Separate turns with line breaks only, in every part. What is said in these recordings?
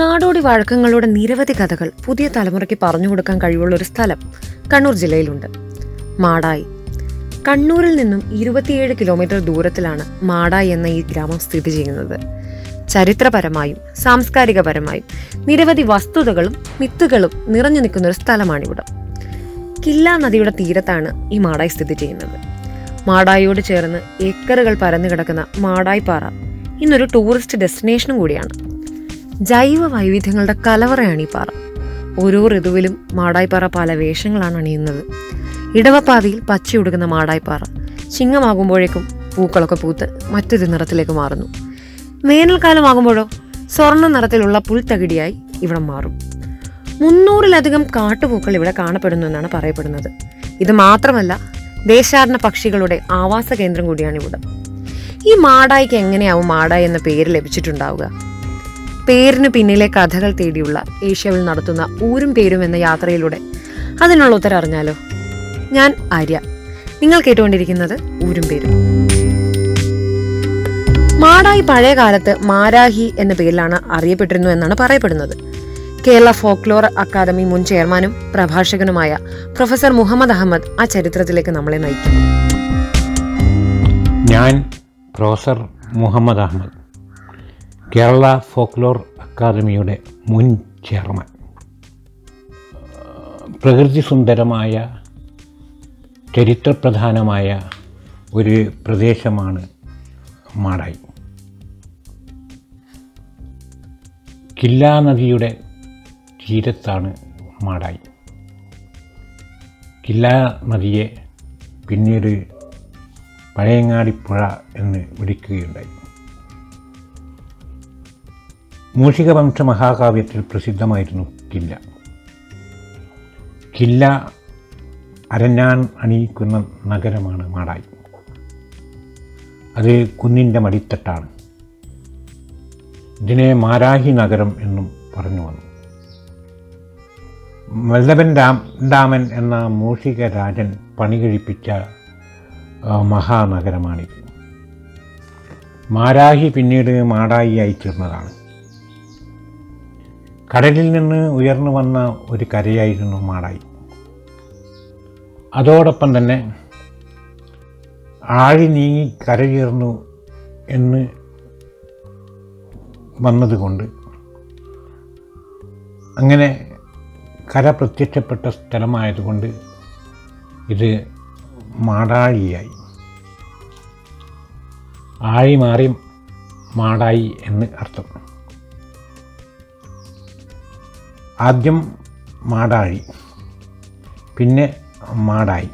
നാടോടി വഴക്കങ്ങളുടെ നിരവധി കഥകൾ പുതിയ തലമുറയ്ക്ക് പറഞ്ഞു കൊടുക്കാൻ കഴിവുള്ള ഒരു സ്ഥലം കണ്ണൂർ ജില്ലയിലുണ്ട്. മാടായി. കണ്ണൂരിൽ നിന്നും ഇരുപത്തിയേഴ് കിലോമീറ്റർ ദൂരത്തിലാണ് മാടായി എന്ന ഈ ഗ്രാമം സ്ഥിതി ചെയ്യുന്നത്. ചരിത്രപരമായും സാംസ്കാരികപരമായും നിരവധി വസ്തുതകളും മിത്തുകളും നിറഞ്ഞു നിൽക്കുന്ന ഒരു സ്ഥലമാണിവിടം. കില്ല നദിയുടെ തീരത്താണ് ഈ മാടായി സ്ഥിതി ചെയ്യുന്നത്. മാടായിയോട് ചേർന്ന് ഏക്കറുകൾ പരന്നു കിടക്കുന്ന മാടായി പാറ ഇന്നൊരു ടൂറിസ്റ്റ് ഡെസ്റ്റിനേഷനും കൂടിയാണ്. ജൈവ വൈവിധ്യങ്ങളുടെ കലവറയാണ് ഈ പാറ. ഓരോ ഋതുവിലും മാടായിപ്പാറ പല വേഷങ്ങളാണ് അണിയുന്നത്. ഇടവപ്പാതിയിൽ പച്ചയൊടുക്കുന്ന മാടായിപ്പാറ ചിങ്ങമാകുമ്പോഴേക്കും പൂക്കളൊക്കെ പൂത്ത് മറ്റൊരു നിറത്തിലേക്ക് മാറുന്നു. വേനൽക്കാലമാകുമ്പോഴോ സ്വർണ നിറത്തിലുള്ള പുൽത്തകിടിയായി ഇവിടെ മാറും. മുന്നൂറിലധികം കാട്ടുപൂക്കൾ ഇവിടെ കാണപ്പെടുന്നു എന്നാണ് പറയപ്പെടുന്നത്. ഇത് മാത്രമല്ല ദേശാടന പക്ഷികളുടെ ആവാസ കേന്ദ്രം കൂടിയാണ് ഇവിടെ. ഈ മാടായിക്ക് എങ്ങനെയാവും മാടായി എന്ന പേര് ലഭിച്ചിട്ടുണ്ടാവുക? പേരിന് പിന്നിലെ കഥകൾ തേടിയുള്ള ഏഷ്യാവിൽ നടത്തുന്ന ഊരും പേരും എന്ന യാത്രയിലൂടെ അതിനുള്ള ഉത്തരം അറിഞ്ഞാലോ ഞാൻ ആര്യ. നിങ്ങൾ കേട്ടുകൊണ്ടിരിക്കുന്നത് ഊരും പേരും മാടായി പഴയ കാലത്ത് മാരാഹി എന്ന പേരിലാണ് അറിയപ്പെട്ടിരുന്നു എന്നാണ് പറയപ്പെടുന്നത്. കേരള ഫോക്ലോർ അക്കാദമി മുൻ ചെയർമാനും പ്രഭാഷകനുമായ പ്രൊഫസർ മുഹമ്മദ് അഹമ്മദ് ആ ചരിത്രത്തിലേക്ക് നമ്മളെ നയിക്കും.
ഞാൻ പ്രൊഫസർ മുഹമ്മദ് അഹമ്മദ്. കേരള ഫോക്ലോർ അക്കാദമിയുടെ മുൻ ചെയർമാൻ. പ്രകൃതി സുന്ദരമായ ചരിത്രപ്രധാനമായ ഒരു പ്രദേശമാണ് മാടായി. കില്ലാ നദിയുടെ തീരത്താണ് മാടായി. കില്ലാ നദിയെ പിന്നീട് പഴയങ്ങാടിപ്പുഴ എന്ന് വിളിക്കുകയുണ്ടായി. മൂഷികവംശ മഹാകാവ്യത്തിൽ പ്രസിദ്ധമായിരുന്നു കില്ല. കില്ല അരഞ്ഞാൻ അണിയിക്കുന്ന നഗരമാണ് മാടായി. അത് കുന്നിന്റെ മടിത്തട്ടാണ്. ഇതിനെ മാരാഹി നഗരം എന്നും പറഞ്ഞു വന്നു. വല്ലഭൻ രാം രാമൻ എന്ന മൂഷിക രാജൻ പണി കഴിപ്പിച്ച മഹാനഗരമാണിത്. മാരാഹി പിന്നീട് മാടായി ആയി തീർന്നതാണ്. കടലിൽ നിന്ന് ഉയർന്നു വന്ന ഒരു കരയായിരുന്നു മാടായി. അതോടൊപ്പം തന്നെ ആഴി നീങ്ങി കരയുയർന്നു എന്ന് വന്നതുകൊണ്ട് അങ്ങനെ കര പ്രത്യക്ഷപ്പെട്ട സ്ഥലമായതുകൊണ്ട് ഇത് മാടാഴിയായി. ആഴി മാറി മാടായി എന്ന് അർത്ഥം. ആദ്യം മാടായി പിന്നെ മാടായി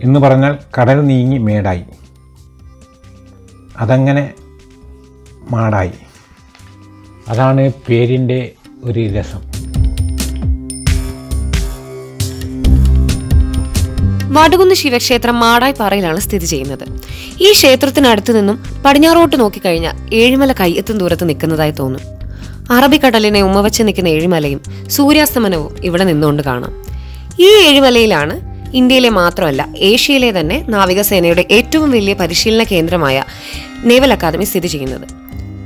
എന്ന് പറഞ്ഞാൽ കടൽ നീങ്ങി മേടായി. അതങ്ങനെ മാടായി. അതാണ് പേരിന്റെ ഒരു രസം.
വടുകുന്ന് ശിവക്ഷേത്രം മാടായി പാറയിലാണ് സ്ഥിതി ചെയ്യുന്നത്. ഈ ക്ഷേത്രത്തിനടുത്ത് നിന്നും പടിഞ്ഞാറോട്ട് നോക്കിക്കഴിഞ്ഞാൽ ഏഴിമല കയ്യെത്തും ദൂരത്ത് നിൽക്കുന്നതായി തോന്നും. അറബിക്കടലിനെ ഉമ്മവച്ച് നിൽക്കുന്ന ഏഴിമലയും സൂര്യാസ്തമനവും ഇവിടെ നിന്നുകൊണ്ട് കാണാം. ഈ ഏഴിമലയിലാണ് ഇന്ത്യയിലെ മാത്രമല്ല ഏഷ്യയിലെ തന്നെ നാവികസേനയുടെ ഏറ്റവും വലിയ പരിശീലന കേന്ദ്രമായ നേവൽ അക്കാദമി സ്ഥിതി ചെയ്യുന്നത്.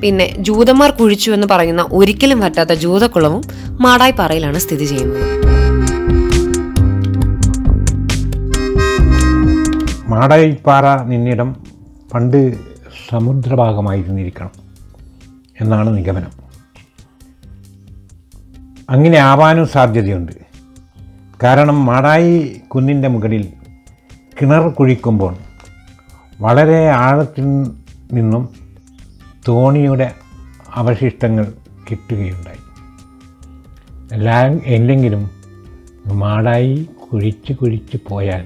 പിന്നെ ജൂതന്മാർ കുഴിച്ചു എന്ന് പറയുന്ന ഒരിക്കലും പറ്റാത്ത ജൂതക്കുളവും മാടായിപ്പാറയിലാണ് സ്ഥിതി ചെയ്യുന്നത്.
മാടായിപ്പാറ നിന്നിടം പണ്ട് സമുദ്രഭാഗമായിരുന്നിരിക്കണം എന്നാണ് നിഗമനം. അങ്ങനെ ആവാനും സാധ്യതയുണ്ട്. കാരണം മാടായി കുന്നിന്റെ മുകളിൽ കിണർ കുഴിക്കുമ്പോൾ വളരെ ആഴത്തിൽ നിന്നും തോണിയുടെ അവശിഷ്ടങ്ങൾ കിട്ടുകയുണ്ടായി. എല്ലാ എന്തെങ്കിലും മാടായി കുഴിച്ച് കുഴിച്ച് പോയാൽ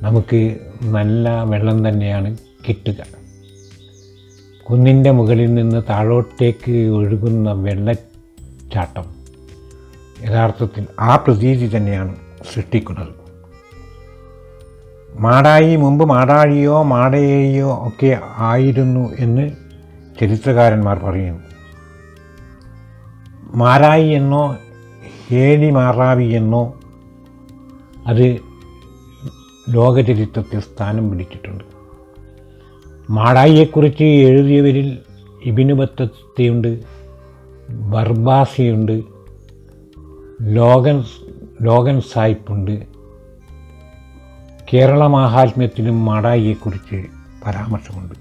നമുക്ക് നല്ല വെള്ളം തന്നെയാണ് കിട്ടുക. കുന്നിന്റെ മുകളിൽ നിന്ന് താഴോട്ടേക്ക് ഒഴുകുന്ന വെള്ളച്ചാട്ടം യഥാർത്ഥത്തിൽ ആ പ്രതീതി തന്നെയാണ് സൃഷ്ടിക്കുന്നത്. മാടായി മുമ്പ് മാടാഴിയോ മാടയേയോ ഒക്കെ ആയിരുന്നു എന്ന് ചരിത്രകാരന്മാർ പറയുന്നു. മാരായി എന്നോ ഹേലി മാറാവി എന്നോ അത് ലോകചരിത്രത്തിൽ സ്ഥാനം പിടിച്ചിട്ടുണ്ട്. മാടായിയെക്കുറിച്ച് എഴുതിയവരിൽ ഇബിനു ബർബാസിയുണ്ട്. ലോകൻ ലോകൻ സായിപ്പുണ്ട്. കേരള മാഹാത്മ്യത്തിലും മാടായിയെക്കുറിച്ച് പരാമർശമുണ്ട്.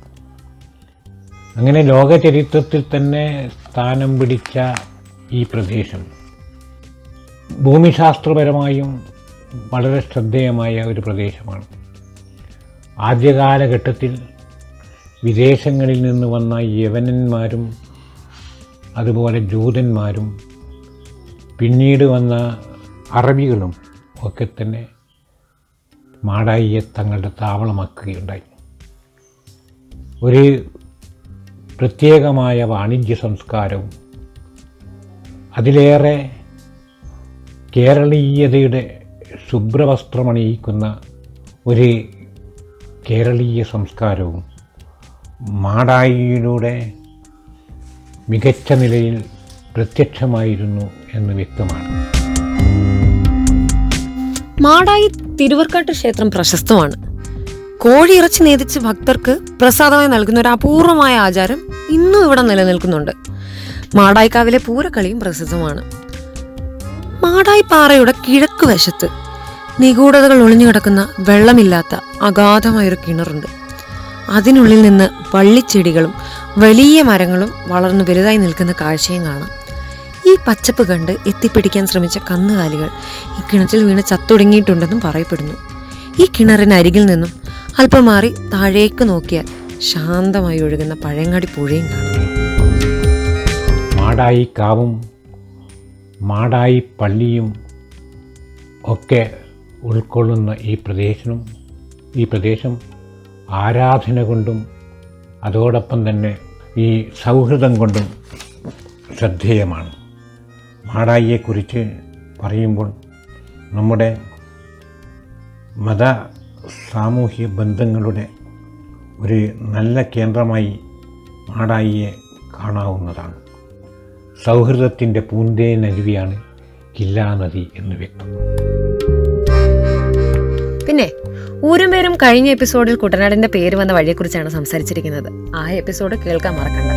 അങ്ങനെ ലോക ചരിത്രത്തിൽ തന്നെ സ്ഥാനം പിടിച്ച ഈ പ്രദേശം ഭൂമിശാസ്ത്രപരമായും വളരെ ശ്രദ്ധേയമായ ഒരു പ്രദേശമാണ്. ആദ്യകാലഘട്ടത്തിൽ വിദേശങ്ങളിൽ നിന്ന് വന്ന യവനന്മാരും അതുപോലെ ജൂതന്മാരും പിന്നീട് വന്ന അറബികളും ഒക്കെ തന്നെ മാടായിയെ തങ്ങളുടെ താവളമാക്കുകയുണ്ടായി. ഒരു പ്രത്യേകമായ വാണിജ്യ സംസ്കാരവും അതിലേറെ കേരളീയതയുടെ ശുഭ്രവസ്ത്രമണിയിക്കുന്ന ഒരു കേരളീയ സംസ്കാരവും മാടായിയിലൂടെ മികച്ച നിലയിൽ പ്രത്യക്ഷമായിരുന്നു എന്ന് വ്യക്തമാണ്.
മാടായി തിരുവർക്കാട്ട് ക്ഷേത്രം പ്രശസ്തമാണ്. കോഴിയിറച്ചി നേതിച്ച് ഭക്തർക്ക് പ്രസാദമായി നൽകുന്ന ഒരു അപൂർവമായ ആചാരം ഇന്നും ഇവിടെ നിലനിൽക്കുന്നുണ്ട്. മാടായിക്കാവിലെ പൂരക്കളിയും പ്രസിദ്ധമാണ്. മാടായി പാറയുടെ കിഴക്ക് വശത്ത് നിഗൂഢതകൾ ഒളിഞ്ഞു കിടക്കുന്ന വെള്ളമില്ലാത്ത അഗാധമായൊരു കിണറുണ്ട്. അതിനുള്ളിൽ നിന്ന് വള്ളിച്ചെടികളും വലിയ മരങ്ങളും വളർന്നു വലുതായി നിൽക്കുന്ന കാഴ്ചയും കാണാം. ഈ പച്ചപ്പ് കണ്ട് എത്തിപ്പിടിക്കാൻ ശ്രമിച്ച കന്നുകാലികൾ ഈ കിണറ്റിൽ വീണ് ചത്തൊടുങ്ങിയിട്ടുണ്ടെന്നും പറയപ്പെടുന്നു. ഈ കിണറിനരികിൽ നിന്നും അല്പം മാറി താഴേക്ക് നോക്കിയാൽ ശാന്തമായി ഒഴുകുന്ന പഴയങ്ങാടി പുഴയും കാണാം.
മാടായി കാവും മാടായി പള്ളിയും ഒക്കെ ഉൾക്കൊള്ളുന്ന ഈ പ്രദേശം ഈ പ്രദേശം ആരാധന കൊണ്ടും അതോടൊപ്പം തന്നെ ഈ സൗഹൃദം കൊണ്ടും ശ്രദ്ധേയമാണ്. മാടായിയെക്കുറിച്ച് പറയുമ്പോൾ നമ്മുടെ മത സാമൂഹ്യ ബന്ധങ്ങളുടെ ഒരു നല്ല കേന്ദ്രമായി മാടായിയെ കാണാവുന്നതാണ്. സൗഹൃദത്തിന്റെ പൂന്തേനരുവിയാണ് കില്ലാനദി കില്ലാ നദി എന്ന് വ്യക്തം.
പിന്നെ ഊരും പേരും കഴിഞ്ഞ എപ്പിസോഡിൽ കുട്ടനാടിന്റെ പേര് വന്ന വഴിയെക്കുറിച്ചാണ് സംസാരിച്ചിരിക്കുന്നത്. ആ എപ്പിസോഡ് കേൾക്കാൻ മറക്കണ്ട.